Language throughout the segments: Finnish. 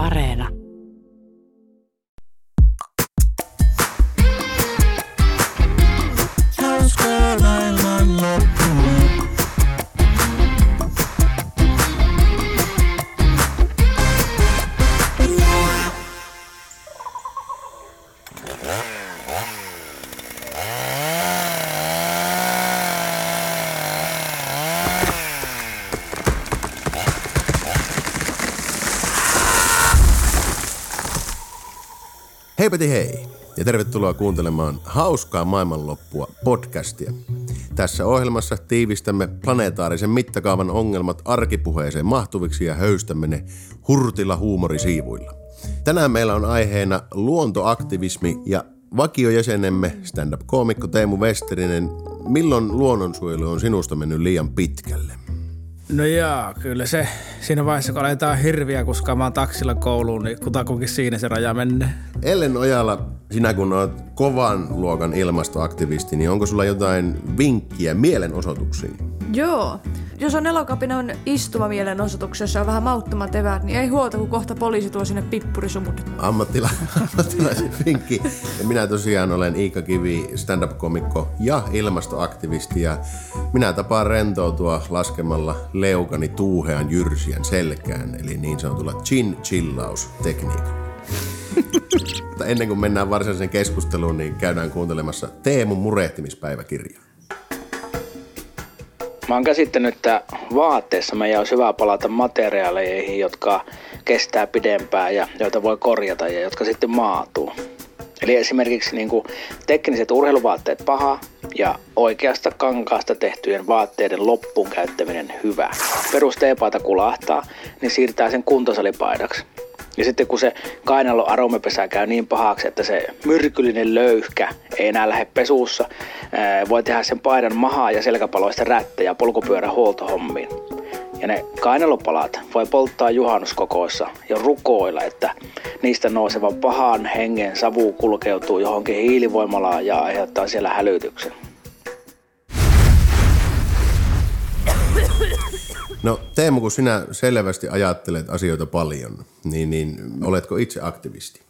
Areena. Heipä hei ja tervetuloa kuuntelemaan Hauskaa maailmanloppua podcastia. Tässä ohjelmassa tiivistämme planeetaarisen mittakaavan ongelmat arkipuheeseen mahtuviksi ja höystämme ne hurtilla huumorisiivuilla. Tänään meillä on aiheena luontoaktivismi ja vakiojäsenemme stand-up-koomikko Teemu Westerinen. Milloin luonnonsuojelu on sinusta mennyt liian pitkälle? No joo, kyllä se siinä vaiheessa, kun aletaan hirviä kuskaamaan taksilla kouluun, niin kutakuinkin siinä se raja menee. Ellen Ojala, sinä kun olet kovan luokan ilmastoaktivisti, niin onko sulla jotain vinkkiä mielenosoituksiin? Joo. Jos on elokapinan istuva mielenosoituksessa, on vähän mauttomat eväät, niin ei huolta, kun kohta poliisi tuo sinne pippurisumut. Ammattila, ammattilaisen vinkki. Ja minä tosiaan olen Iika Kivi, stand-up-komikko ja ilmastoaktivisti. Ja minä tapaan rentoutua laskemalla leukani tuuhean jyrsien selkään, eli niin sanotulla chin chillaus tekniikalla. Mutta ennen kuin mennään varsinaiseen keskusteluun, niin käydään kuuntelemassa Teemun murehtimispäiväkirjaa. Mä oon käsittänyt, että vaatteessa meidän olisi hyvä palata materiaaleihin, jotka kestää pidempään ja joita voi korjata ja jotka sitten maatuu. Eli esimerkiksi niin kuin tekniset urheiluvaatteet paha ja oikeasta kankaasta tehtyjen vaatteiden loppuun käyttäminen hyvä. Perusteepaita kulahtaa, niin siirtää sen kuntosalipaidaksi. Ja sitten kun se kainalo aromepesä käy niin pahaksi, että se myrkyllinen löyhkä ei enää lähde pesuussa, voi tehdä sen paidan mahaa ja selkäpaloista rättejä polkupyörän huoltohommiin. Ja ne kainalopalat voi polttaa juhannuskokoissa ja rukoilla, että niistä nouseva pahan hengen savu kulkeutuu johonkin hiilivoimalaan ja aiheuttaa siellä hälytyksen. No Teemu, kun sinä selvästi ajattelet asioita paljon, niin, niin oletko itse aktivisti?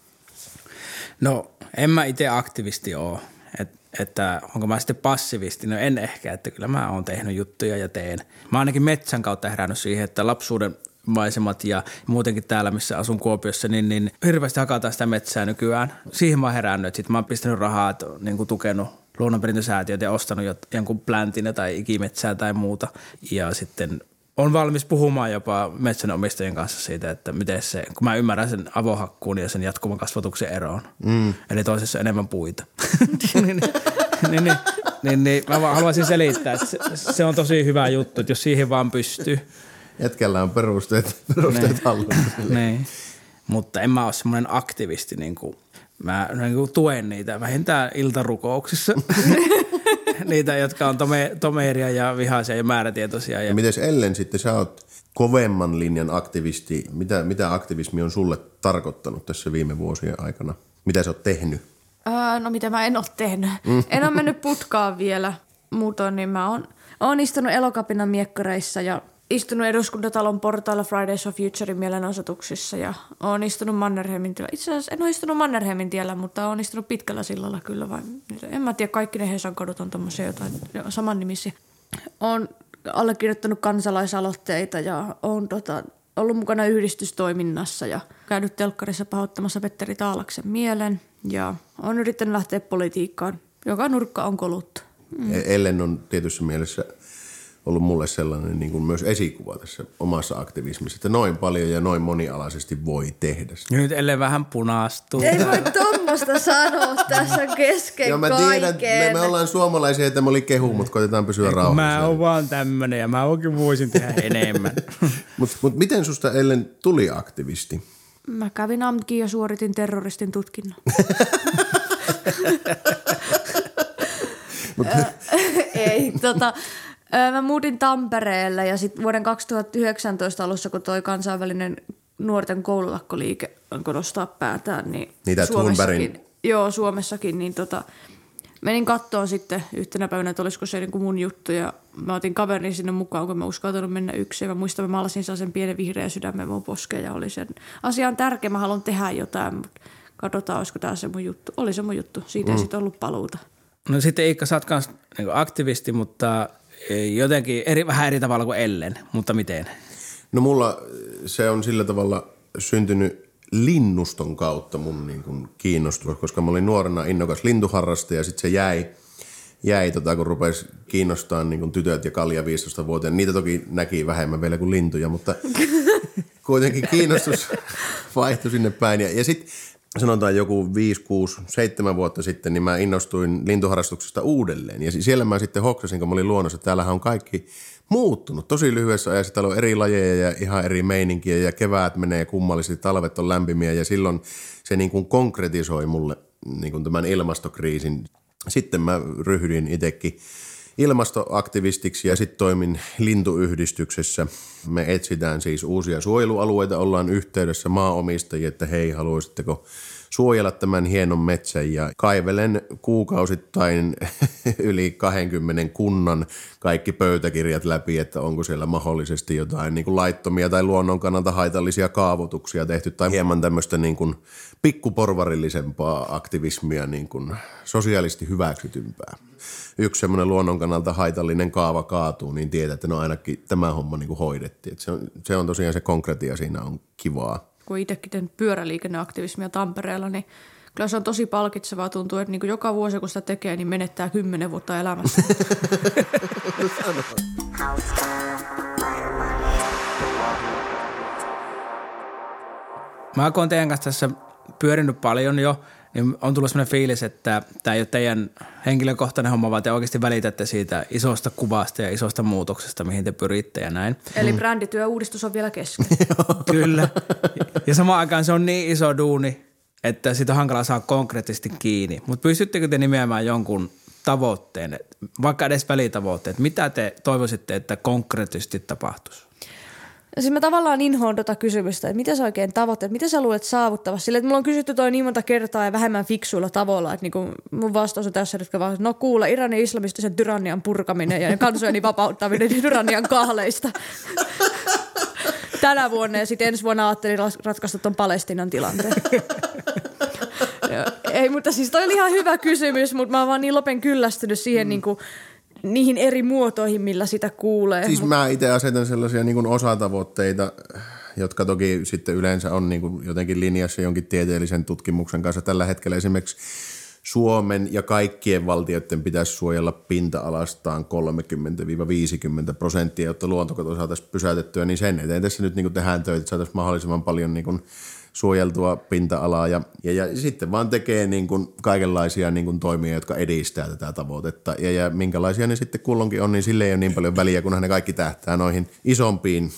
No en mä itse aktivisti ole. Et, että onko mä sitten passivisti? No en ehkä, että kyllä mä oon tehnyt juttuja ja teen. Mä ainakin metsän kautta herännyt siihen, että lapsuuden maisemat ja muutenkin täällä, missä asun Kuopiossa, niin, niin hirveästi hakataan sitä metsää nykyään. Siihen mä oon herännyt, sitten mä oon pistänyt rahaa, että niin kuin tukenut luonnonperintösäätiöt ja ostanut jonkun pläntinä tai ikimetsää tai muuta. Ja sitten on valmis puhumaan jopa metsänomistajien kanssa siitä, että miten se, kun mä ymmärrän sen avohakkuun ja sen jatkuvan kasvatuksen eroon. Mm. Eli toisessa enemmän puita. niin, niin, niin, niin, niin, niin, mä vaan haluaisin selittää, että se, se, on tosi hyvä juttu, että jos siihen vaan pystyy. Jätkällä on perusteet, perusteet hallussa. Niin. Mutta en mä ole semmoinen aktivisti, niin kuin, mä niin kuin tuen niitä vähintään iltarukouksissa. niitä, jotka on tome, tomeeria ja vihaisia ja määrätietoisia. Ja... ja mites Ellen sitten, sä oot kovemman linjan aktivisti. Mitä, mitä aktivismi on sulle tarkoittanut tässä viime vuosien aikana? Mitä sä oot tehnyt? Öö, no mitä mä en ole tehnyt. Mm. En ole mennyt putkaan vielä. Muutoin niin mä oon, oon istunut elokapinan miekkareissa ja istunut eduskuntatalon portailla Fridays for Futurein mielenosoituksissa ja oon istunut Mannerheimin tiellä. Itse asiassa en ole istunut Mannerheimin tiellä, mutta oon istunut pitkällä sillalla kyllä. Vai, en mä tiedä, kaikki ne Hesan kodut on tommosia jotain saman nimisiä. Oon allekirjoittanut kansalaisaloitteita ja oon tota, ollut mukana yhdistystoiminnassa ja käynyt telkkarissa pahoittamassa Petteri Taalaksen mielen ja on yrittänyt lähteä politiikkaan. Joka nurkka on koluttu. Mm. Ellen on tietyssä mielessä – ollut mulle sellainen niin kuin myös esikuva tässä omassa aktivismissa, että noin paljon ja noin monialaisesti voi tehdä. Nyt ellei vähän punastuu. Ei voi tuommoista sanoa tässä kesken Joo, mä tiedän, me, me, ollaan suomalaisia, että mä olin kehu, mutta koitetaan pysyä rauhassa. Mä oon vaan tämmönen ja mä onkin voisin tehdä enemmän. mutta mut miten susta Ellen tuli aktivisti? Mä kävin AMKin ja suoritin terroristin tutkinnon. Ei, tota, Mä muutin Tampereelle ja sitten vuoden 2019 alussa, kun toi kansainvälinen nuorten koululakkoliike alkoi nostaa päätään, niin Niitä Suomessakin, joo, Suomessakin, niin tota, menin kattoon sitten yhtenä päivänä, että olisiko se niin kuin mun juttu ja mä otin kaverin sinne mukaan, kun mä uskaltanut mennä yksin. Mä muistan, mä maalasin sen pienen vihreän sydämen mun poskeen ja oli sen asian tärkeä, mä haluan tehdä jotain, mutta katsotaan, olisiko tämä se mun juttu. Oli se mun juttu, siitä mm. ei sitten ollut paluuta. No sitten Iikka, sä oot kans niin aktivisti, mutta jotenkin eri, vähän eri tavalla kuin Ellen, mutta miten? No mulla se on sillä tavalla syntynyt linnuston kautta mun niin kuin kiinnostus, koska mä olin nuorena innokas lintuharrastaja ja sitten se jäi, jäi tota, kun rupesi kiinnostaa niin kuin tytöt ja kalja 15 vuoteen. Niitä toki näki vähemmän vielä kuin lintuja, mutta kuitenkin kiinnostus vaihtui sinne päin. Ja, ja sitten sanotaan joku 5, 6, 7 vuotta sitten, niin mä innostuin lintuharrastuksesta uudelleen. Ja siellä mä sitten hoksasin, kun mä olin luonnossa, että täällähän on kaikki muuttunut tosi lyhyessä ajassa. Täällä on eri lajeja ja ihan eri meininkiä ja kevät menee kummallisesti, talvet on lämpimiä ja silloin se niin kuin konkretisoi mulle niin kuin tämän ilmastokriisin. Sitten mä ryhdyin itsekin ilmastoaktivistiksi ja sitten toimin lintuyhdistyksessä. Me etsitään siis uusia suojelualueita, ollaan yhteydessä maaomistajia, että hei, haluaisitteko suojella tämän hienon metsän ja kaivelen kuukausittain yli 20 kunnan kaikki pöytäkirjat läpi, että onko siellä mahdollisesti jotain niin kuin laittomia tai luonnon kannalta haitallisia kaavoituksia tehty tai hieman tämmöistä niin kuin pikkuporvarillisempaa aktivismia niin kuin sosiaalisesti hyväksytympää. Yksi semmoinen luonnon kannalta haitallinen kaava kaatuu, niin tietää, että no ainakin tämä homma niin kuin hoidettiin. Se, on, se on tosiaan se konkretia siinä on kivaa kun itsekin teen pyöräliikenneaktivismia Tampereella, niin kyllä se on tosi palkitsevaa. Tuntuu, että niin joka vuosi kun sitä tekee, niin menettää kymmenen vuotta elämästä. Mä oon teidän kanssa tässä pyörinyt paljon jo, niin on tullut sellainen fiilis, että tämä ei ole teidän henkilökohtainen homma, vaan te oikeasti välitätte siitä isosta kuvasta ja isosta muutoksesta, mihin te pyritte ja näin. Eli mm. brändityöuudistus on vielä kesken. Kyllä. Ja samaan aikaan se on niin iso duuni, että siitä on hankala saa konkreettisesti kiinni. Mutta pystyttekö te nimeämään jonkun tavoitteen, vaikka edes välitavoitteet? Mitä te toivoisitte, että konkreettisesti tapahtuisi? Siis mä tavallaan inhoon tota kysymystä, että mitä sä oikein tavoitteet, mitä sä luulet saavuttavasti? Sille, että mulla on kysytty toi niin monta kertaa ja vähemmän fiksuilla tavoilla, että niinku mun vastaus on tässä, että vaan, no kuule, Iranin islamistisen tyrannian purkaminen ja kansojeni vapauttaminen tyrannian kahleista. Tänä vuonna ja sitten ensi vuonna ajattelin ratkaista tuon Palestinan tilanteen. Ei, mutta siis toi oli ihan hyvä kysymys, mutta mä oon vaan niin lopen kyllästynyt siihen mm. niin kuin, niihin eri muotoihin, millä sitä kuulee. Siis mä itse asetan sellaisia niin osatavoitteita, jotka toki sitten yleensä on niin jotenkin linjassa jonkin tieteellisen tutkimuksen kanssa. Tällä hetkellä esimerkiksi Suomen ja kaikkien valtioiden pitäisi suojella pinta-alastaan 30-50 prosenttia, jotta luontokato saataisiin pysäytettyä, niin sen eteen tässä nyt niin tehdään töitä, että saataisiin mahdollisimman paljon niin suojeltua pinta-alaa ja, ja, ja sitten vaan tekee niin kuin kaikenlaisia niin kuin toimia, jotka edistää tätä tavoitetta ja, ja minkälaisia ne sitten kullonkin on, niin sille ei ole niin paljon väliä, kunhan ne kaikki tähtää noihin isompiin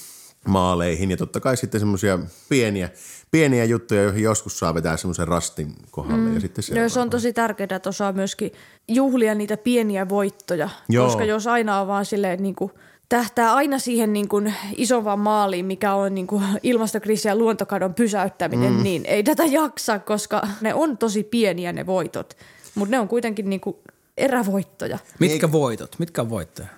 maaleihin ja totta kai sitten semmoisia pieniä, pieniä juttuja, joihin joskus saa vetää semmoisen rastin kohdalle mm. ja sitten se. No, se on tosi tärkeää, että osaa myöskin juhlia niitä pieniä voittoja, Joo. koska jos aina on vaan silleen niin kuin – tähtää aina siihen niin kuin isompaan maaliin, mikä on niin kuin ilmastokriisi ja luontokadon pysäyttäminen, mm. niin ei tätä jaksa, koska ne on tosi pieniä ne voitot, mutta ne on kuitenkin niin kuin erävoittoja. Mitkä voitot? Mitkä on voittoja?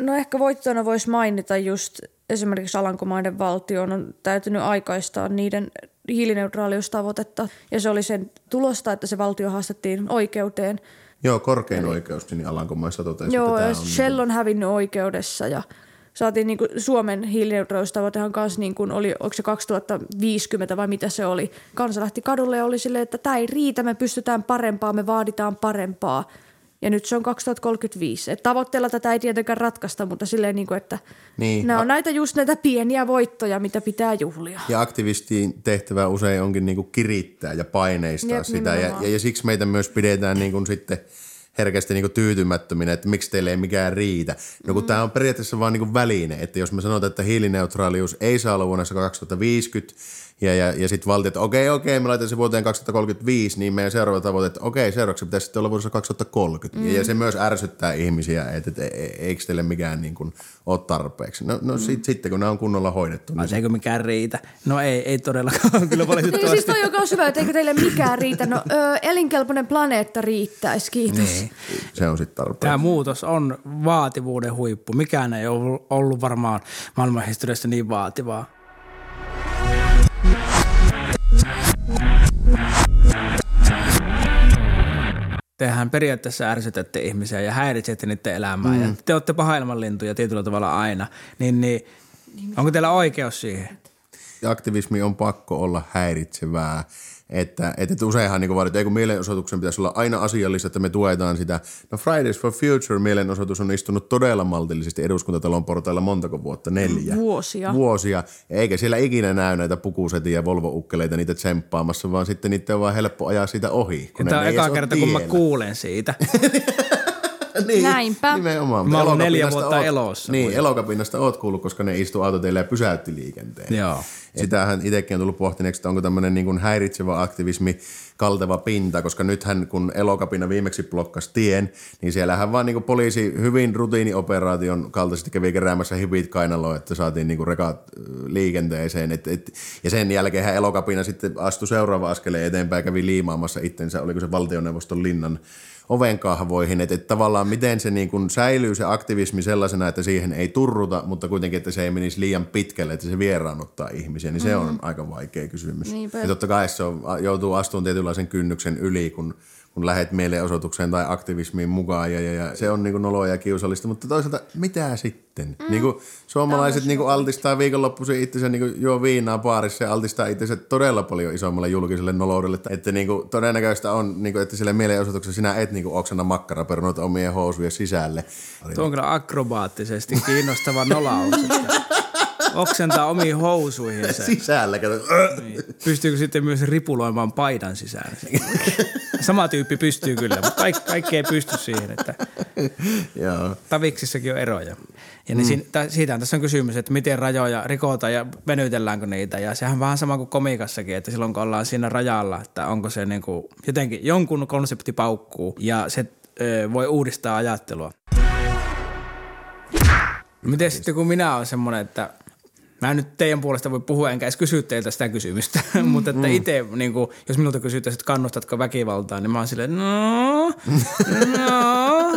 No ehkä voittoina voisi mainita just esimerkiksi Alankomaiden valtion on täytynyt aikaistaa niiden hiilineutraaliustavoitetta ja se oli sen tulosta, että se valtio haastettiin oikeuteen – Joo, korkein Eli, oikeus niin Alankomaissa totesi, Joo, että on Shell on hävinnyt oikeudessa ja saatiin niin kuin Suomen hiilineutraalistavoitehan kanssa niin kuin oli, onko se 2050 vai mitä se oli. Kansa lähti kadulle ja oli silleen, että tämä ei riitä, me pystytään parempaa, me vaaditaan parempaa. Ja nyt se on 2035. Et tavoitteella tätä ei tietenkään ratkaista, mutta silleen, niin kuin, että niin. nämä on näitä just näitä pieniä voittoja, mitä pitää juhlia. Ja aktivistiin tehtävä usein onkin niin kuin kirittää ja paineistaa Jep, sitä. Ja, ja, ja siksi meitä myös pidetään niin kuin sitten herkästi niin kuin tyytymättöminä, että miksi teille ei mikään riitä. No kun mm. tämä on periaatteessa vain niin väline, että jos me sanotaan, että hiilineutraalius ei saa olla vuonna 2050, ja, ja, ja sitten valtio, että okei, okei, me laitamme se vuoteen 2035, niin meidän seuraava tavoite, että okei, seuraavaksi pitäisi sitten olla vuodessa 2030. Mm. Ja, ja se myös ärsyttää ihmisiä, että, että e, e, eikö teille mikään niin kuin ole tarpeeksi. No, no mm. sit, sitten, kun nämä on kunnolla hoidettu. Niin se... eikö mikään riitä? No ei, ei todellakaan, kyllä valitettavasti. niin siis toi joka on hyvä, että eikö teille mikään riitä. No ö, elinkelpoinen planeetta riittäisi, kiitos. Niin. Se on sitten tarpeen. Tämä muutos on vaativuuden huippu. Mikään ei ole ollut varmaan maailmanhistoriassa niin vaativaa. Tehän periaatteessa ärsytätte ihmisiä ja häiritsette niiden elämää mm. ja te olette pahailmanlintuja tietyllä tavalla aina, niin, niin onko teillä oikeus siihen? Aktivismi on pakko olla häiritsevää että, että, että useinhan niin vaadit, että mielenosoituksen pitäisi olla aina asiallista, että me tuetaan sitä. No Fridays for Future mielenosoitus on istunut todella maltillisesti eduskuntatalon portailla montako vuotta? Neljä. Vuosia. Vuosia. Eikä siellä ikinä näy näitä pukusetiä ja Volvo-ukkeleita niitä tsemppaamassa, vaan sitten niitä on vaan helppo ajaa siitä ohi. Tämä on eka kerta, tiellä. kun mä kuulen siitä. niin, Näinpä. Nimenomaan. Mä olen neljä vuotta oot, elossa. Niin, elokapinnasta oot kuullut, koska ne istu autoteille ja pysäytti liikenteen. Joo. Sitähän itsekin on tullut pohtineeksi, että onko tämmöinen niin häiritsevä aktivismi kalteva pinta, koska nythän kun elokapina viimeksi blokkasi tien, niin siellähän vaan niin poliisi hyvin rutiinioperaation kaltaisesti kävi keräämässä hipit kainaloa, että saatiin niin rekat liikenteeseen. Et, et, ja sen jälkeen elokapina sitten astui seuraava askeleen eteenpäin ja kävi liimaamassa itsensä, oliko se valtioneuvoston linnan ovenkahvoihin, että, että tavallaan miten se niin kuin säilyy se aktivismi sellaisena, että siihen ei turruta, mutta kuitenkin, että se ei menisi liian pitkälle, että se vieraannuttaa ihmisiä, niin se mm. on aika vaikea kysymys. Niinpä. Ja totta kai se on, joutuu astumaan tietynlaisen kynnyksen yli, kun kun lähdet mielenosoitukseen tai aktivismiin mukaan ja, ja, ja se on niin kuin noloa ja kiusallista, mutta toisaalta mitä sitten? Mm. Niin kuin suomalaiset niin kuin altistaa viikonloppuisin itsensä niin kuin juo viinaa baarissa ja altistaa itsensä todella paljon isommalle julkiselle noloudelle, että niin kuin todennäköistä on, niin kuin, että sille mielenosoituksessa sinä et niin kuin oksana makkaraperunoita omien housujen sisälle. Tuo on kyllä akrobaattisesti kiinnostava nolaus. oksentaa omiin housuihinsa. Sisällä. Niin. Pystyykö sitten myös ripuloimaan paidan sisään? Sama tyyppi pystyy kyllä, mutta kaikki, kaikki ei pysty siihen. Että Joo. Taviksissakin on eroja. Ja niin mm. siitä, siitä tässä on kysymys, että miten rajoja rikotaan ja venytelläänkö niitä. Ja sehän on vähän sama kuin komikassakin, että silloin kun ollaan siinä rajalla, että onko se niin kuin jotenkin jonkun konsepti paukkuu ja se ö, voi uudistaa ajattelua. Miten sitten kun minä olen semmoinen, että Mä en nyt teidän puolesta voi puhua, enkä edes kysyä teiltä sitä kysymystä, mm. mutta että mm. itse, niin kuin, jos minulta kysyttäisiin, että kannustatko väkivaltaa, niin mä oon silleen, no, no,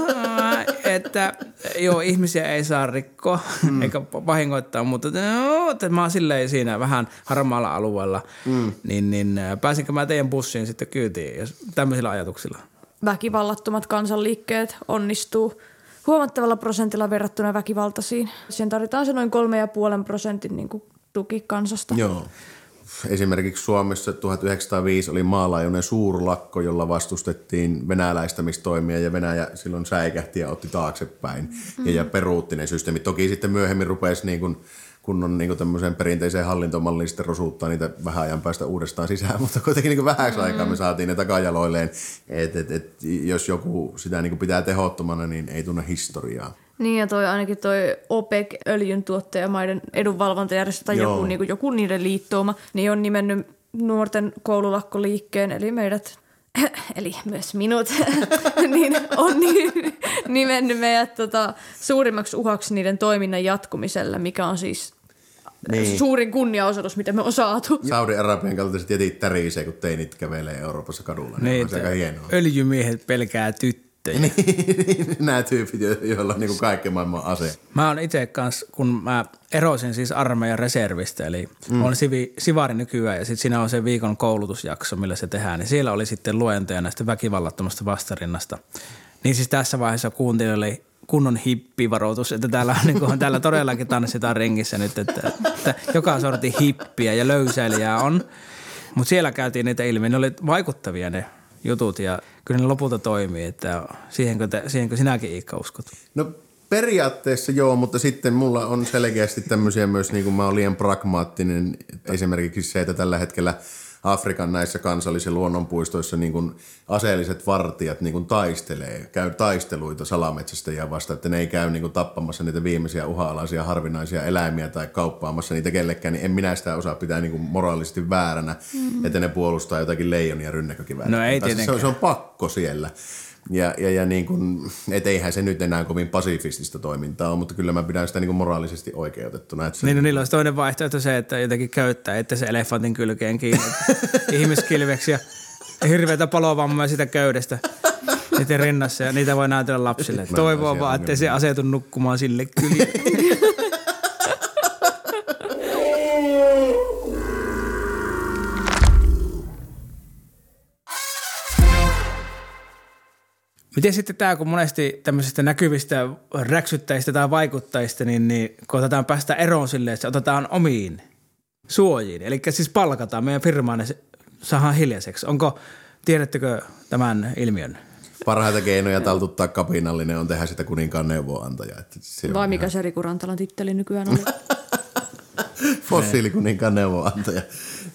että joo, ihmisiä ei saa rikkoa mm. eikä vahingoittaa, mutta no, että mä oon silleen siinä vähän harmaalla alueella, mm. niin, niin pääsinkö mä teidän bussiin sitten kyytiin jos, tämmöisillä ajatuksilla? Väkivallattomat kansanliikkeet onnistuu – huomattavalla prosentilla verrattuna väkivaltaisiin. Sen tarvitaan se noin kolme ja puolen prosentin niin kuin tuki kansasta. Joo. Esimerkiksi Suomessa 1905 oli maalaajuinen suurlakko, jolla vastustettiin venäläistämistoimia ja Venäjä silloin säikähti ja otti taaksepäin mm. ja, ja peruutti ne systeemit. Toki sitten myöhemmin rupesi niin kuin – kunnon niin tämmöiseen perinteiseen hallintomalliin sitten rosuuttaa niitä vähän ajan päästä uudestaan sisään, mutta kuitenkin niin vähäksi mm. aikaa me saatiin ne takajaloilleen, että et, et, jos joku sitä niin pitää tehottomana, niin ei tunne historiaa. Niin ja toi ainakin toi OPEC, öljyntuottajamaiden edunvalvontajärjestö tai joku, niin kuin, joku niiden liittouma, niin on nimennyt nuorten koululakkoliikkeen, eli meidät eli myös minut, niin on nimennyt meidät tota, suurimmaksi uhaksi niiden toiminnan jatkumiselle, mikä on siis niin. suurin kunniaosoitus, mitä me on saatu. Saudi-Arabian kaltaiset jätit tärisee, kun teinit kävelee Euroopassa kadulla. Niin, niin on aika hienoa. Öljymiehet pelkää tyttöjä. Niin, nämä tyypit, joilla on niin kaikki maailman ase. Mä oon itse kanssa, kun mä erosin siis armeijan reservistä, eli mm. on sivi, sivari nykyään ja sitten siinä on se viikon koulutusjakso, millä se tehdään. Niin siellä oli sitten luentoja näistä väkivallattomasta vastarinnasta. Niin siis tässä vaiheessa kuuntelijoille kunnon hippivaroitus, että täällä, on, niin kuin, täällä todellakin tanssitaan ringissä nyt, että, että joka sorti hippiä ja löysäilijää on. Mutta siellä käytiin niitä ilmi, ne oli vaikuttavia ne jutut ja kyllä ne lopulta toimii, että siihenkö, te, siihenkö sinäkin Iikka uskot? No periaatteessa joo, mutta sitten mulla on selkeästi tämmöisiä myös, niin kuin mä oon liian pragmaattinen, esimerkiksi se, että tällä hetkellä – Afrikan näissä kansallisissa luonnonpuistoissa niin kuin aseelliset vartijat niin kuin taistelee, käy taisteluita salametsästäjiä vasta, että ne ei käy niin kuin tappamassa niitä viimeisiä uha-alaisia harvinaisia eläimiä tai kauppaamassa niitä kellekään, niin en minä sitä osaa pitää niin kuin moraalisesti vääränä, mm-hmm. että ne puolustaa jotakin leijonia rynnäkökivääriä. No ei tietenkään. Se on, se on pakko siellä. Ja, ja, ja niin kuin, et eihän se nyt enää kovin pasifistista toimintaa ole, mutta kyllä mä pidän sitä niin kuin moraalisesti oikeutettuna. Että se... Niin, no, niillä olisi toinen vaihtoehto se, että jotenkin käyttää, että se elefantin kylkeen kiinni ihmiskilveksi ja hirveätä palovammaa sitä köydestä. niiden rinnassa ja niitä voi näytellä lapsille. Toivoa vaan, ettei se asetu nukkumaan sille kyllä. Miten sitten tämä, kun monesti tämmöisistä näkyvistä räksyttäjistä tai vaikuttajista, niin, niin kun otetaan päästä eroon silleen, että se otetaan omiin suojiin. Eli siis palkataan meidän firmaan ja saadaan hiljaiseksi. Onko, tiedättekö tämän ilmiön? Parhaita keinoja taltuttaa kapinallinen on tehdä sitä kuninkaan neuvoantaja. Että se on Vai mikä se Riku Rantalan titteli nykyään oli? Fossiilikuninkaan neuvonantaja.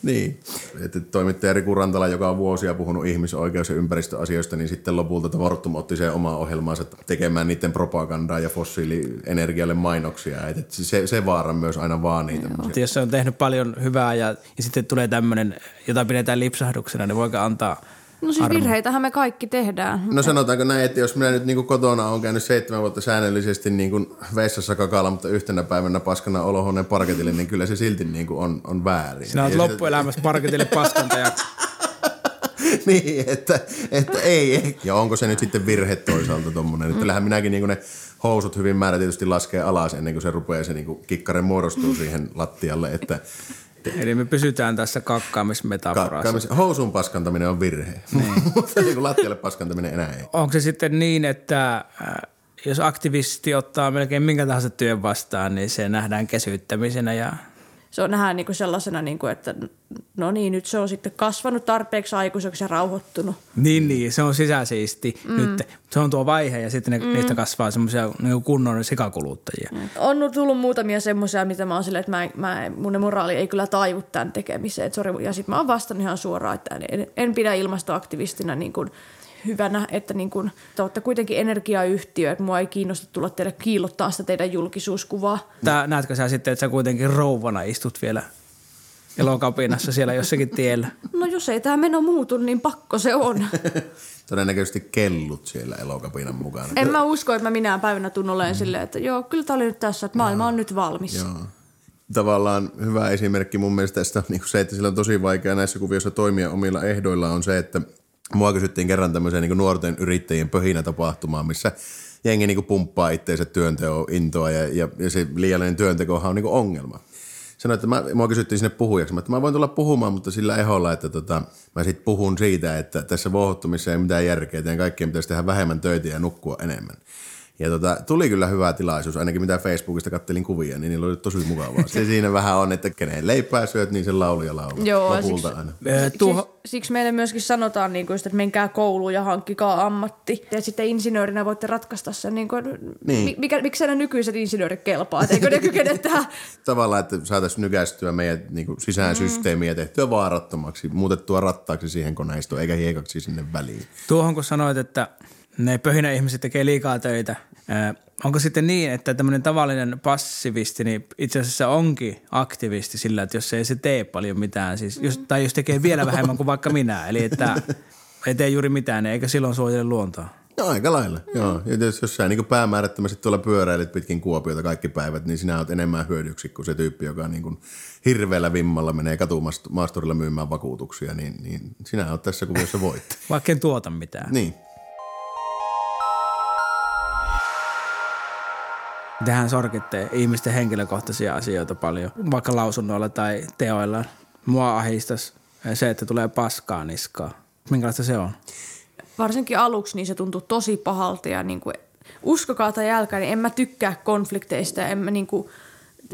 Niin. Että toimittaja Riku Rantala, joka on vuosia puhunut ihmisoikeus- ja ympäristöasioista, niin sitten lopulta Fortum otti sen omaa ohjelmaansa tekemään niiden propagandaa ja fossiilienergialle mainoksia. Että se, se vaara myös aina vaan niitä. Mutta jos se on tehnyt paljon hyvää ja, ja sitten tulee tämmöinen, jota pidetään lipsahduksena, niin voiko antaa No siis virheitähän me kaikki tehdään. No sanotaanko näin, että jos minä nyt niin kotona on käynyt seitsemän vuotta säännöllisesti niin kuin vessassa kakalla, mutta yhtenä päivänä paskana olohuoneen parketille, niin kyllä se silti niin kuin on, on väärin. Sinä olet loppuelämässä parketille paskantaja. niin, että, että ei. Ja onko se nyt sitten virhe toisaalta tuommoinen? Että kyllähän minäkin niin ne housut hyvin määrätitysti laskee alas ennen kuin se rupeaa se niin kikkare muodostuu siihen lattialle, että Eli me pysytään tässä kakkaamismetaforassa. kakkaamis- housun paskantaminen on virhe. Mutta niin lattialle paskantaminen enää ei. Onko se sitten niin, että äh, jos aktivisti ottaa melkein minkä tahansa työn vastaan, niin se nähdään kesyttämisenä ja Se on nähdään niinku sellaisena, niinku, että no niin, nyt se on sitten kasvanut tarpeeksi aikuiseksi ja rauhoittunut. Niin, niin, se on sisäsiisti mm. nyt. Se on tuo vaihe ja sitten ne, mm. niistä kasvaa semmoisia niin kunnon sikakuluttajia. Mm. On tullut muutamia semmoisia, mitä mä oon silleen, että mä, mä, mun moraali ei kyllä taivu tämän tekemiseen. Et sori, ja sitten mä oon vastannut ihan suoraan, että en, en pidä ilmastoaktivistina niin kuin hyvänä, että niin kuin, te olette kuitenkin energiayhtiö, että mua ei kiinnosta tulla teille kiillottaa sitä teidän julkisuuskuvaa. Tää, näetkö sä sitten, että sä kuitenkin rouvana istut vielä elokapinassa siellä jossakin tiellä? No jos ei tämä meno muutu, niin pakko se on. Todennäköisesti kellut siellä elokapinan mukana. en mä usko, että mä minään päivänä tunnen olemaan silleen, että joo, kyllä tää oli nyt tässä, että maailma on nyt valmis. Joo. Tavallaan hyvä esimerkki mun mielestä tästä on niin se, että sillä on tosi vaikea näissä kuvioissa toimia omilla ehdoilla on se, että mua kysyttiin kerran tämmöiseen niin nuorten yrittäjien pöhinä tapahtumaan, missä jengi niin pumppaa itteensä työnteon intoa ja, ja, ja se liiallinen työntekohan on niin ongelma. Sanoin, että mä, mua kysyttiin sinne puhujaksi, Mä, että mä voin tulla puhumaan, mutta sillä eholla, että tota, mä sitten puhun siitä, että tässä vohottumisessa ei mitään järkeä, että kaikkien pitäisi tehdä vähemmän töitä ja nukkua enemmän. Ja tota, tuli kyllä hyvä tilaisuus, ainakin mitä Facebookista kattelin kuvia, niin niillä oli tosi mukavaa. Se siinä vähän on, että kenen leipää syöt, niin sen laulu ja laulu. Joo, Lopulta siksi- aina. Öö, tuohon, Siksi, siksi meille myöskin sanotaan, niin kuin että menkää kouluun ja hankkikaa ammatti. Ja sitten insinöörinä voitte ratkaista sen, niin kuin, Niin. mi- mikä, miksi nämä nykyiset insinöörit kelpaa. Eikö ne kykene tähän? Tavallaan, että saataisiin nykästyä meidän niin kuin sisään systeemiä tehtyä vaarattomaksi, muutettua rattaaksi siihen koneistoon, eikä hiekaksi sinne väliin. tuohon kun sanoit, että ne pöhinä ihmiset tekee liikaa töitä, onko sitten niin, että tämmöinen tavallinen passivisti niin itse asiassa onkin aktivisti sillä, että jos ei se tee paljon mitään, siis jos, tai jos tekee vielä vähemmän kuin vaikka minä, eli että ei tee juuri mitään, eikö silloin suojele luontoa? No aika lailla, mm. joo. Ja jos, jos sä niin päämäärättömästi tuolla pyöräilet pitkin Kuopiota kaikki päivät, niin sinä olet enemmän hyödyksi kuin se tyyppi, joka niin kuin hirveällä vimmalla menee katumaasturilla myymään vakuutuksia, niin, niin sinä olet tässä kuviossa voitti. Vaikka en tuota mitään. niin. Tähän sorkitte ihmisten henkilökohtaisia asioita paljon, vaikka lausunnoilla tai teoilla. Mua ahistas se, että tulee paskaa niskaa. Minkälaista se on? Varsinkin aluksi niin se tuntui tosi pahalta ja niin kuin, uskokaa tai älkää, niin en mä tykkää konflikteista en mä, niin kuin,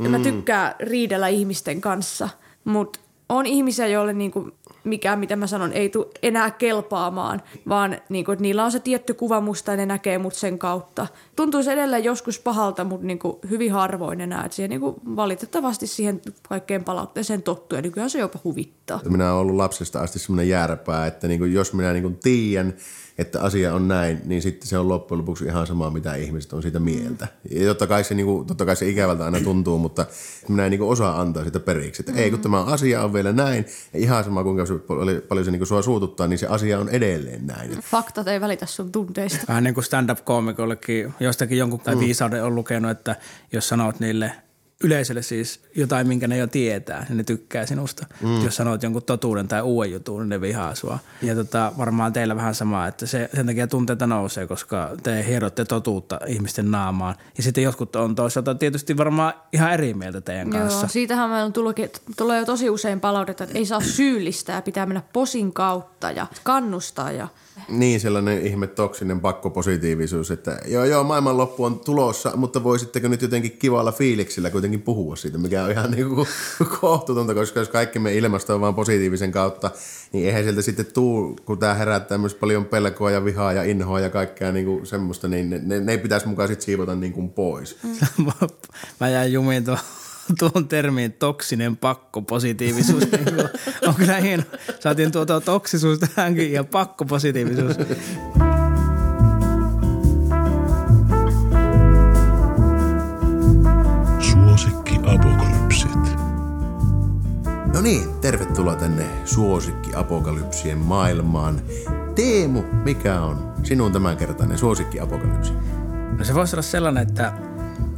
en mä tykkää riidellä ihmisten kanssa. Mutta on ihmisiä, joille niin kuin, mikään, mitä mä sanon, ei tule enää kelpaamaan, vaan niin kuin, että niillä on se tietty kuva musta ja ne näkee mut sen kautta. Tuntuu se edelleen joskus pahalta, mutta niin kuin, hyvin harvoin enää. Et siihen, niin kuin, valitettavasti siihen kaikkeen palautteeseen tottuu ja nykyään se jopa huvittaa. Minä olen ollut lapsesta asti semmoinen jääräpää, että niin kuin jos minä niin kuin tiedän, että asia on näin, niin sitten se on loppujen lopuksi ihan sama, mitä ihmiset on siitä mieltä. Ja totta kai se, niin kuin, totta kai se ikävältä aina tuntuu, mutta minä en niin kuin osaa antaa sitä periksi. Että ei, kun tämä asia on vielä näin, ja ihan sama kuinka se, paljon, paljon se niin kuin sua suututtaa, niin se asia on edelleen näin. Faktat ei välitä sun tunteista. Vähän niin kuin stand-up-koomikollekin jostakin jonkun tai viisauden on lukenut, että jos sanot niille yleisölle siis jotain, minkä ne jo tietää, niin ne tykkää sinusta. Mm. Jos sanot jonkun totuuden tai uuden jutun, niin ne vihaa sua. Ja tota, varmaan teillä vähän sama, että se, sen takia tunteita nousee, koska te hierotte totuutta ihmisten naamaan. Ja sitten jotkut on toisaalta tietysti varmaan ihan eri mieltä teidän kanssa. Joo, siitähän meillä on tullut, tulee jo tosi usein palautetta, että ei saa syyllistää, pitää mennä posin kautta ja kannustaa ja – niin, sellainen ihme toksinen pakkopositiivisuus, että joo joo, maailmanloppu on tulossa, mutta voisitteko nyt jotenkin kivalla fiiliksillä kuitenkin puhua siitä, mikä on ihan niin kuin kohtuutonta, koska jos kaikki me ilmasto on vaan positiivisen kautta, niin eihän sieltä sitten tuu, kun tämä herättää myös paljon pelkoa ja vihaa ja inhoa ja kaikkea niin kuin semmoista, niin ne, ne, ne ei pitäisi mukaan sitten siivota niin kuin pois. Mä jäin jumiin tuohon tuon termiin toksinen pakko positiivisuus. Niin on kyllä hieno. Saatiin tuota toksisuus tähänkin ja pakko No niin, tervetuloa tänne suosikki apokalypsien maailmaan. Teemu, mikä on sinun tämänkertainen suosikki apokalypsi? No se voisi olla sellainen, että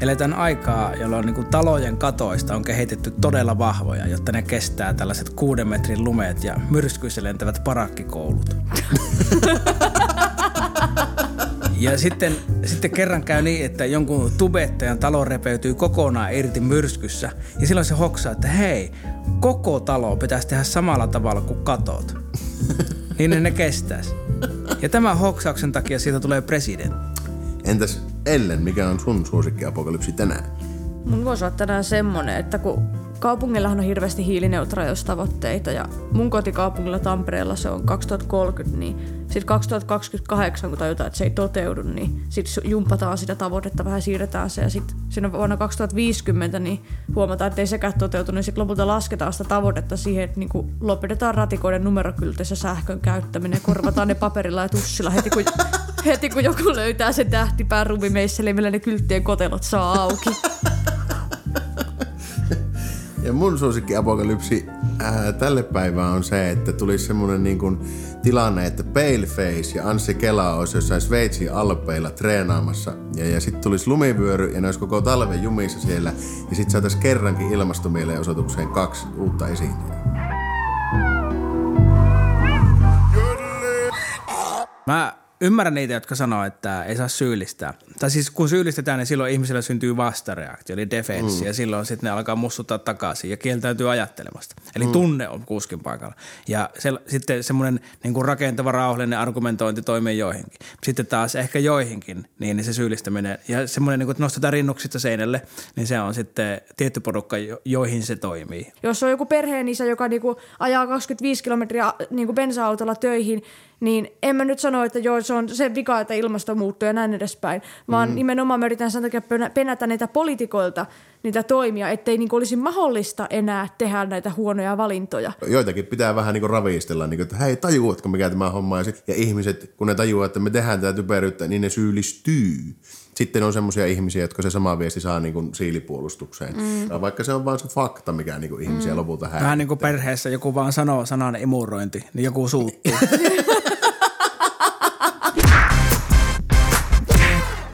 Eletään aikaa, jolloin niin kuin talojen katoista on kehitetty todella vahvoja, jotta ne kestää tällaiset kuuden metrin lumeet ja myrskyissä lentävät parakkikoulut. Ja sitten, sitten kerran käy niin, että jonkun tubettajan talo repeytyy kokonaan irti myrskyssä. Ja silloin se hoksaa, että hei, koko talo pitäisi tehdä samalla tavalla kuin katot. Niin ne, ne kestäisi. Ja tämän hoksauksen takia siitä tulee presidentti. Entäs Ellen, mikä on sun suosikkiapokalypsi tänään? Mun voisi olla tänään semmonen, että kun kaupungillahan on hirveästi hiilineutraaliustavoitteita ja mun kotikaupungilla Tampereella se on 2030, niin sitten 2028, kun tajutaan, että se ei toteudu, niin sitten jumpataan sitä tavoitetta, vähän siirretään se ja sitten siinä vuonna 2050 niin huomataan, että ei sekään toteutu, niin sitten lopulta lasketaan sitä tavoitetta siihen, että niin lopetetaan ratikoiden numerokylteissä sähkön käyttäminen, korvataan ne paperilla ja tussilla heti kun, heti kun joku löytää sen tähtipään ruumimeisseli, millä ne kylttien kotelot saa auki. Ja mun suosikki apokalypsi ää, tälle päivään on se, että tulisi semmoinen niin kuin tilanne, että Paleface ja Anssi Kela olisi jossain Sveitsin alpeilla treenaamassa. Ja, ja sitten tulisi lumivyöry ja ne olisi koko talven jumissa siellä. Ja sitten saataisiin kerrankin ilmastomielenosoitukseen kaksi uutta esiintyjää. Mä ymmärrän niitä, jotka sanoo, että ei saa syyllistää. Tai siis kun syyllistetään, niin silloin ihmisellä syntyy vastareaktio, eli defenssi, mm. ja silloin sitten ne alkaa mussuttaa takaisin ja kieltäytyy ajattelemasta. Eli mm. tunne on kuskin paikalla. Ja se, sitten semmoinen niin kuin rakentava, rauhallinen argumentointi toimii joihinkin. Sitten taas ehkä joihinkin, niin se syyllistäminen ja semmoinen, niin kuin, että nostetaan rinnuksista seinälle, niin se on sitten tietty porukka, joihin se toimii. Jos on joku perheen isä, joka niin kuin ajaa 25 kilometriä niin kuin bensa-autolla töihin, niin en mä nyt sano, että joo, se on se vika, että ilmasto muuttuu ja näin edespäin, vaan mm. nimenomaan mä yritän sen takia penätä niitä poliitikoilta niitä toimia, ettei niin olisi mahdollista enää tehdä näitä huonoja valintoja. Joitakin pitää vähän niin ravistella, niin kuin, että hei, tajuatko mikä tämä homma ja, sit, ja ihmiset, kun ne tajuaa, että me tehdään tätä typeryyttä, niin ne syyllistyy. Sitten on semmoisia ihmisiä, jotka se sama viesti saa niin kuin siilipuolustukseen. Mm. Vaikka se on vain se fakta, mikä niin kuin ihmisiä mm. lopulta häirittää. Vähän niin kuin perheessä joku vaan sanoo sanan imurointi, niin joku suuttuu.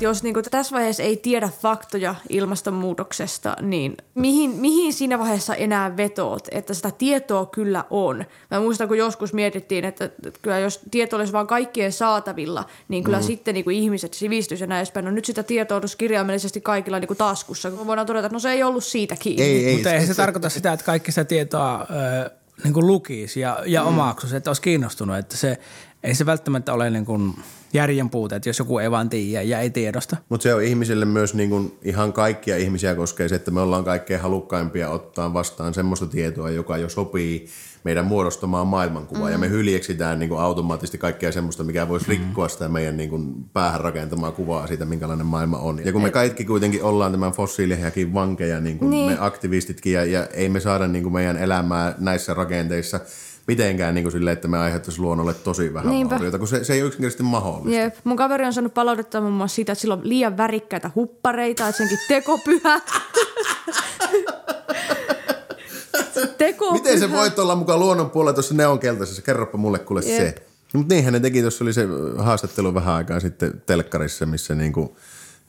jos niin kuin tässä vaiheessa ei tiedä faktoja ilmastonmuutoksesta, niin mihin, mihin siinä vaiheessa enää vetoot, että sitä tietoa kyllä on. Mä muistan, kun joskus mietittiin, että kyllä jos tieto olisi vain kaikkien saatavilla, niin kyllä mm. sitten niin kuin ihmiset sivistys ja näin edespäin. No nyt sitä tietoa olisi kirjaimellisesti kaikilla niin kuin taskussa. Kun voidaan todeta, että no se ei ollut siitä kiinni. Ei, ei, Mutta ei se, se tarkoita sitä, että kaikki sitä tietoa... Öö niin kuin lukisi ja, ja mm. omaksuisi, että olisi kiinnostunut. Että se, ei se välttämättä ole niin kuin järjen puute, että jos joku ei vaan tiedä ja ei tiedosta. Mutta se on ihmisille myös niin kuin ihan kaikkia ihmisiä koskee se, että me ollaan kaikkein halukkaimpia ottaa vastaan semmoista tietoa, joka jo sopii meidän muodostamaan maailmankuvaa. Mm. Ja me hyljeksitään niin kuin automaattisesti kaikkea semmoista, mikä voisi mm. rikkoa sitä meidän niin kuin päähän rakentamaa kuvaa siitä, minkälainen maailma on. Ja kun me kaikki kuitenkin ollaan tämän fossiilihakin vankeja, niin kuin niin. me aktivistitkin, ja, ja ei me saada niin kuin meidän elämää näissä rakenteissa – mitenkään niin kuin silleen, että me aiheuttaisi luonnolle tosi vähän Niinpä. vaurioita, kun se, se ei ole yksinkertaisesti mahdollista. Jep. Mun kaveri on saanut palautetta muun muassa siitä, että sillä on liian värikkäitä huppareita, että senkin tekopyhä. tekopyhä. Miten se voit olla mukaan luonnon puolella tuossa neonkeltaisessa? Kerropa mulle kuule Jep. se. Mutta niinhän ne teki, tuossa oli se haastattelu vähän aikaa sitten telkkarissa, missä niinku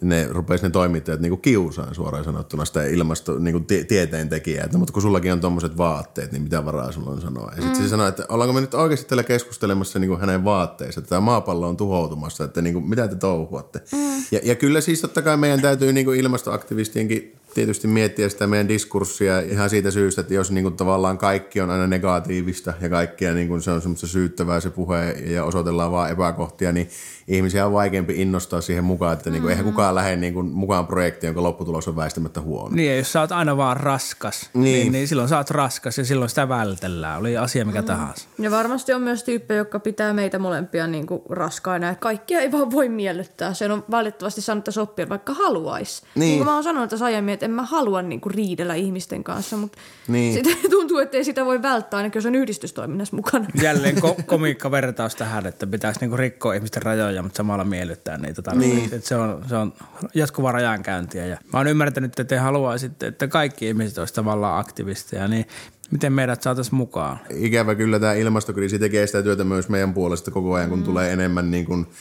ne rupesi ne toimittajat niinku kiusaan suoraan sanottuna sitä ilmasto niinku tie- tieteen tekijää, että mutta kun sullakin on tommoset vaatteet, niin mitä varaa sulla on sanoa. Ja sitten mm. se sanoi, että ollaanko me nyt oikeasti täällä keskustelemassa niinku hänen vaatteissa, että tämä maapallo on tuhoutumassa, että niinku, mitä te touhuatte. Mm. Ja, ja kyllä siis totta kai meidän täytyy niinku ilmastoaktivistienkin tietysti miettiä sitä meidän diskurssia ihan siitä syystä, että jos niin kuin tavallaan kaikki on aina negatiivista ja kaikkia niin kuin se on semmoista syyttävää se puhe ja osoitellaan vaan epäkohtia, niin ihmisiä on vaikeampi innostaa siihen mukaan, että niin kuin, eihän kukaan lähde niin kuin mukaan projektiin, jonka lopputulos on väistämättä huono. Niin, ja jos sä oot aina vaan raskas, niin. Niin, niin silloin sä oot raskas ja silloin sitä vältellään, oli asia mikä mm. tahansa. Ja varmasti on myös tyyppejä, jotka pitää meitä molempia niin kuin raskaina. Että kaikkia ei vaan voi miellyttää. Se on valitettavasti saanut soppia, vaikka haluaisi. Niin. niin kuin mä oon sanonut tässä aiemmin, että en mä halua niin kuin riidellä ihmisten kanssa, mutta niin. sitten tuntuu, että ei sitä voi välttää, ainakin jos on yhdistystoiminnassa mukana. Jälleen ko- komiikka vertaus tähän, että pitäisi niin kuin rikkoa ihmisten rajoja, mutta samalla miellyttää niitä. Niin. Että se, on, se on jatkuvaa rajankäyntiä. Ja mä oon ymmärtänyt, että te haluaisitte, että kaikki ihmiset olisivat tavallaan aktivisteja, niin Miten meidät saataisiin mukaan? Ikävä kyllä tämä ilmastokriisi tekee sitä työtä myös meidän puolesta koko ajan, kun mm. tulee enemmän niin kuin –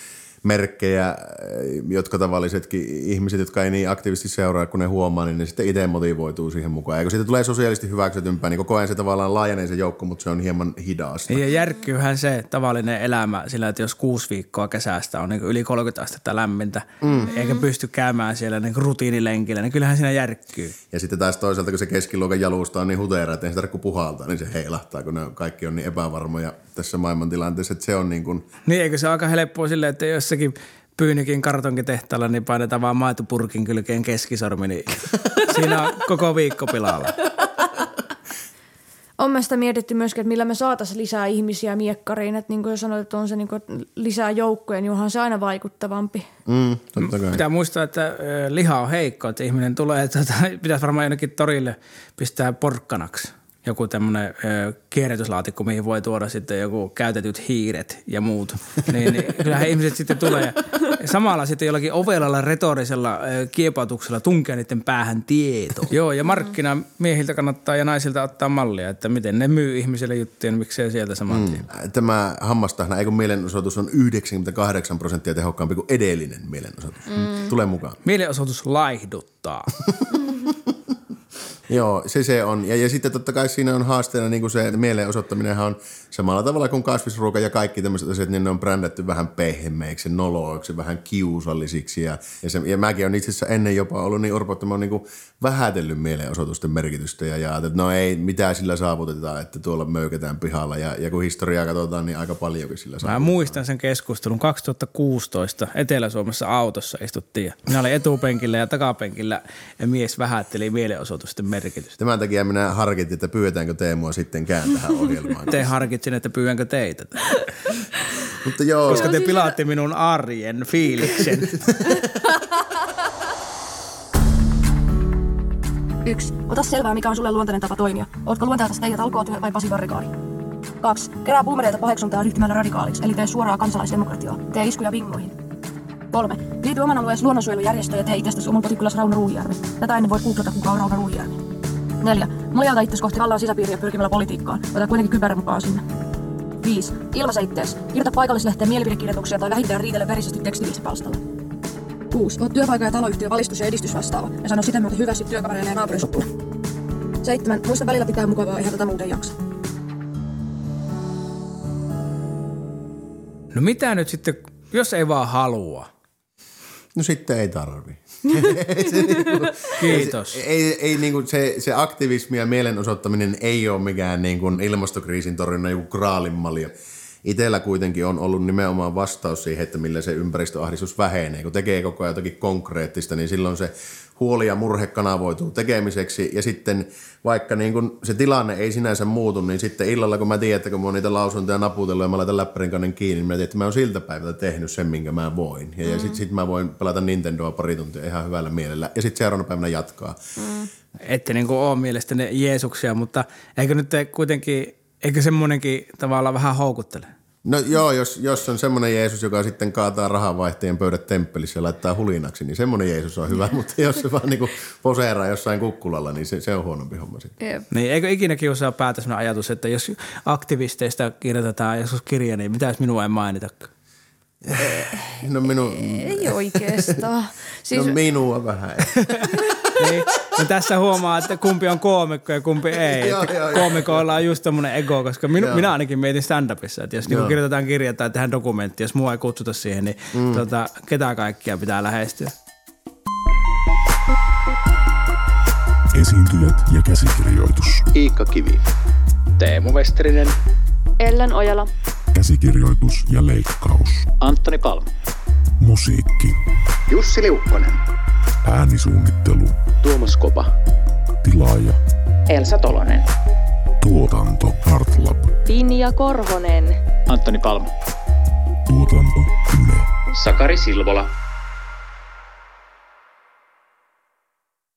merkkejä, jotka tavallisetkin ihmiset, jotka ei niin aktiivisesti seuraa, kun ne huomaa, niin ne sitten itse motivoituu siihen mukaan. Ja kun siitä tulee sosiaalisesti hyväksytympää, niin koko ajan se tavallaan laajenee se joukko, mutta se on hieman hidasta. Ja järkkyyhän se tavallinen elämä sillä, että jos kuusi viikkoa kesästä on niin yli 30 astetta lämmintä, mm. eikä pysty käymään siellä niin rutiinilenkillä, niin kyllähän siinä järkkyy. Ja sitten taas toisaalta, kun se keskiluokan jalusta on niin huteera, että ei tarvitse puhaltaa, niin se heilahtaa, kun ne kaikki on niin epävarmoja tässä maailmantilanteessa, että se on niin kuin... Niin, eikö se ole aika helppoa silleen, että jos jossakin Pyynikin kartonkitehtaalla, niin painetaan vaan maitopurkin kylkeen keskisormi, niin siinä on koko viikko pilalla. On mä sitä mietitty myöskin, että millä me saataisiin lisää ihmisiä miekkariin. Että niin kuin jos sanoit, että on se niin kuin lisää joukkoja, niin onhan se aina vaikuttavampi. Mm, totta kai. Pitää muistaa, että liha on heikko, että ihminen tulee, että pitäisi varmaan jonnekin torille pistää porkkanaksi joku tämmöinen kierrätyslaatikko, mihin voi tuoda sitten joku käytetyt hiiret ja muut. niin, niin kyllähän ihmiset sitten tulee samalla sitten jollakin ovelalla retorisella kiepautuksella tunkea niiden päähän tieto. Joo, ja markkinamiehiltä kannattaa ja naisilta ottaa mallia, että miten ne myy ihmisille juttuja, niin miksei sieltä saman tien. Mm. Tämä hammastahna, eikö mielenosoitus on 98 prosenttia tehokkaampi kuin edellinen mielenosoitus. Mm. Tulee mukaan. Mielenosoitus laihduttaa. Joo, se se on. Ja, ja sitten totta kai siinä on haasteena niin kuin se mieleen osoittaminenhan on samalla tavalla kuin kasvisruoka ja kaikki tämmöiset asiat, niin ne on brändätty vähän pehmeiksi, noloiksi, vähän kiusallisiksi. Ja, ja, se, ja mäkin on itse asiassa ennen jopa ollut niin urpo, että mä oon niin vähätellyt mielenosoitusten merkitystä ja, ja että no ei, mitä sillä saavutetaan, että tuolla möykätään pihalla. Ja, ja kun historiaa katsotaan, niin aika paljonkin sillä saavutetaan. Mä muistan sen keskustelun 2016 Etelä-Suomessa autossa istuttiin. Minä olin etupenkillä ja takapenkillä ja mies vähätteli mielenosoitusten merkitystä. Tämän takia minä harkitsin, että pyydetäänkö Teemua sittenkään tähän ohjelmaan. Te harkitsin, että pyydänkö teitä. Mutta joo. Koska te pilaatte minun arjen fiiliksen. Yksi. Ota selvää, mikä on sulle luontainen tapa toimia. Ootko luonteelta teijä talkootyö vai Pasi Barrikaadi? 2. Kerää puumereita paheksuntaa ryhtymällä radikaaliksi, eli tee suoraa kansalaisdemokratiaa. Tee iskuja vingoihin. 3. Liity oman alueen luonnonsuojelujärjestöön ja tee itsestäsi oman kotikylässä Rauna Ruujärvi. Tätä ennen voi googlata kuka on Rauna Ruujärvi. 4. Nojauta itsesi kohti vallan sisäpiiriä pyrkimällä politiikkaan. Ota kuitenkin kypärä mukaan sinne. 5. Ilmaise ittees. Kirjoita paikallislehteen mielipidekirjoituksia tai vähintään riitele verisesti tekstiviestipalstalla. 6. Oot työpaikan ja taloyhtiön valistus- ja edistysvastaava ja sano sitä myötä hyvästi työkavereille ja naapurisuppuna. 7. Muista välillä pitää mukavaa, eihän tätä muuten jaksa. No mitä nyt sitten, jos ei vaan halua? No sitten ei tarvi. niinku, Kiitos. Ei, ei, ei niinku se, se aktivismi ja mielenosoittaminen ei ole mikään niinku ilmastokriisin torjunnan joku kraalinmalja. Itellä kuitenkin on ollut nimenomaan vastaus siihen, että millä se ympäristöahdistus vähenee. Kun tekee koko ajan jotakin konkreettista, niin silloin se huoli ja murhe kanavoituu tekemiseksi ja sitten vaikka niin kun se tilanne ei sinänsä muutu, niin sitten illalla kun mä tiedän, että kun mä oon niitä lausuntoja naputellut ja mä laitan läppärin kannen kiinni, niin mä tiedän, että mä oon siltä päivältä tehnyt sen, minkä mä voin. Ja, mm. ja sitten sit mä voin pelata Nintendoa pari tuntia ihan hyvällä mielellä ja sitten seuraavana päivänä jatkaa. Mm. Ette niin kuin ole mielestäni Jeesuksia, mutta eikö nyt kuitenkin, eikö semmoinenkin tavallaan vähän houkuttele? No joo, jos, jos on semmoinen Jeesus, joka sitten kaataa rahanvaihtajien pöydät temppelissä ja laittaa hulinaksi, niin semmoinen Jeesus on hyvä, mutta jos se vaan niinku poseeraa jossain kukkulalla, niin se, se on huonompi homma sitten. Yep. Niin, eikö ikinä kiusaa päätä sellainen ajatus, että jos aktivisteista kirjoitetaan joskus kirja, niin mitä jos minua ei mainitakaan? No minun, Ei oikeastaan. Siis, no minua vähän. niin, no tässä huomaa, että kumpi on koomikko ja kumpi ei. Joo, joo, joo. Koomikoilla on just tämmöinen ego, koska minu, minä ainakin mietin stand-upissa, että jos niinku Joo. kirjoitetaan kirja tai tehdään dokumentti, jos mua ei kutsuta siihen, niin mm. tota, ketä kaikkia pitää lähestyä. Esiintyjät ja käsikirjoitus. Iikka Kivi. Teemu Westerinen, Ellen Ojala. Käsikirjoitus ja leikkaus. Antoni Palm, Musiikki. Jussi Liukkonen. Äänisuunnittelu. Tuomas Kopa, Tilaaja. Elsa Tolonen. Tuotanto Artlab. Pinja Korhonen. Antoni Palm, Tuotanto Yle. Sakari Silvola,